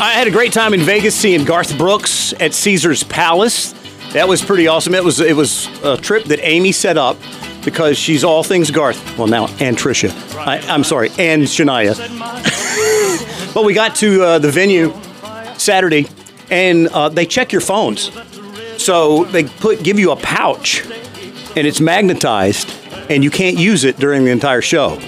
I had a great time in Vegas seeing Garth Brooks at Caesar's Palace. That was pretty awesome. It was it was a trip that Amy set up because she's all things Garth. Well, now and Trisha. I, I'm sorry, and Shania. but we got to uh, the venue Saturday, and uh, they check your phones. So they put give you a pouch, and it's magnetized, and you can't use it during the entire show.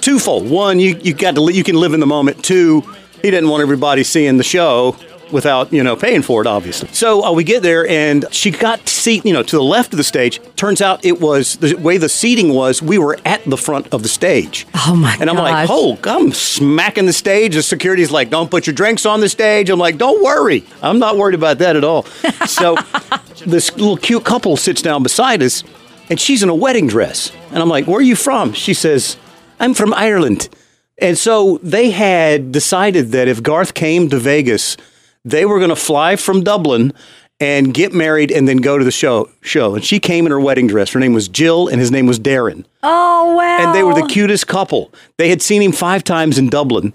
Twofold: one, you you got to li- you can live in the moment. Two, he didn't want everybody seeing the show without you know paying for it obviously. So uh, we get there and she got seat you know to the left of the stage. Turns out it was the way the seating was we were at the front of the stage. Oh my god and i'm like gosh. oh i'm smacking the stage. The security's like don't put your drinks on the stage. I'm like don't worry. I'm not worried about that at all. So this little cute couple sits down beside us and she's in a wedding dress. And i'm like where are you from? She says i'm from ireland and so they had decided that if Garth came to Vegas, they were going to fly from Dublin and get married and then go to the show. Show. And she came in her wedding dress. Her name was Jill and his name was Darren. Oh wow! And they were the cutest couple. They had seen him five times in Dublin,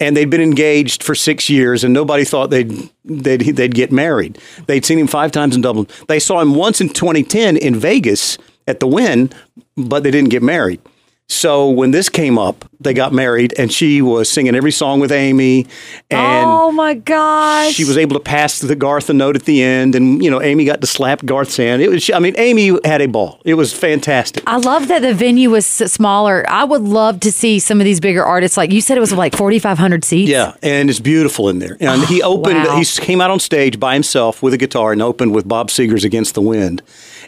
and they'd been engaged for six years, and nobody thought they'd they'd they'd get married. They'd seen him five times in Dublin. They saw him once in 2010 in Vegas at the Wynn, but they didn't get married. So when this came up, they got married, and she was singing every song with Amy, and oh my gosh! she was able to pass the Garth a note at the end, and you know Amy got to slap Garth's hand. It was, I mean, Amy had a ball. It was fantastic. I love that the venue was smaller. I would love to see some of these bigger artists. Like you said, it was like forty five hundred seats. Yeah, and it's beautiful in there. And he oh, opened. wow. He came out on stage by himself with a guitar and opened with Bob Seger's "Against the Wind."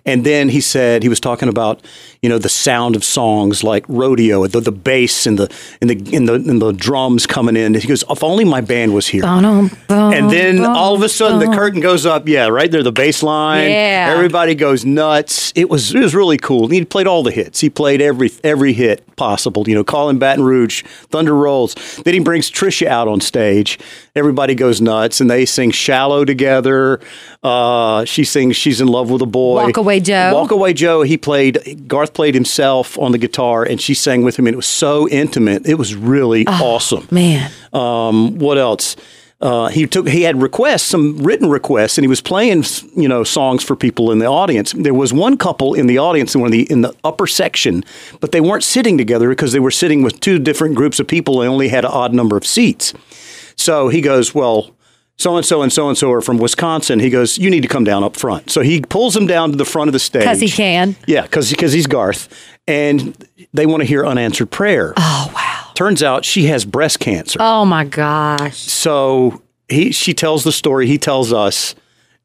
And then he said he was talking about you know the sound of songs like rodeo, the, the bass and the and the and the and the drums coming in. He goes, "If only my band was here." Bum, bum, And then bum, all of a sudden the curtain goes up. Yeah, right there, the bass line. Yeah. Everybody goes nuts. It was it was really cool. He played all the hits. He played every every hit possible. You know, Calling Baton Rouge, Thunder Rolls. Then he brings Trisha out on stage. Everybody goes nuts, and they sing "Shallow" together. Uh, she sings "She's in Love with a Boy." Walk Away Joe. Walk Away Joe. He played. Garth played himself on the guitar, and she sang with him, and it was so intimate. It was really awesome. Man, Um, what else? Uh, he took. He had requests, some written requests, and he was playing, you know, songs for people in the audience. There was one couple in the audience in one of the in the upper section, but they weren't sitting together because they were sitting with two different groups of people. and only had an odd number of seats. So he goes, well. So and so and so and so are from Wisconsin. He goes, you need to come down up front. So he pulls him down to the front of the stage because he can. Yeah, because because he's Garth, and they want to hear unanswered prayer. oh wow! Turns out she has breast cancer. Oh my gosh! So he she tells the story, he tells us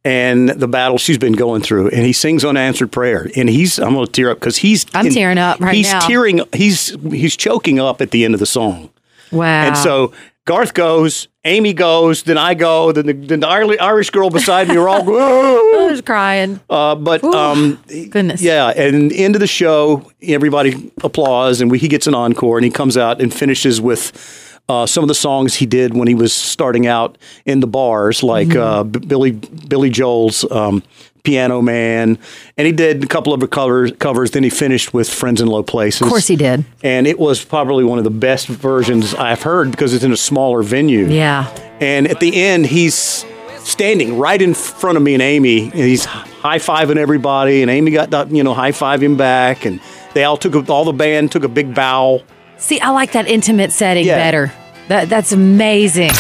and the battle she's been going through and he sings unanswered prayer and he's I'm going to tear up cuz he's I'm tearing up right he's now. He's tearing he's he's choking up at the end of the song. Wow! And so Garth goes, Amy goes, then I go, then the, then the Irish girl beside me are all I was crying. Uh, but um, Goodness. yeah, and end of the show, everybody applauds, and we, he gets an encore, and he comes out and finishes with uh, some of the songs he did when he was starting out in the bars, like Mm-hmm. uh, B- Billy Billy Joel's um, "Piano Man," and he did a couple of covers. Covers. Then he finished with "Friends in Low Places." Of course he did. And it was probably one of the best versions I've heard because it's in a smaller venue. Yeah. And at the end, he's standing right in front of me and Amy, and he's high fiving everybody. And Amy got you know high five him back, and they all took a, all the band took a big bow. See, I like that intimate setting Yeah. better. That that's amazing.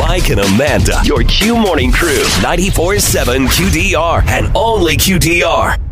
Mike and Amanda, your Q Morning Crew, 94 7 QDR, and only QDR.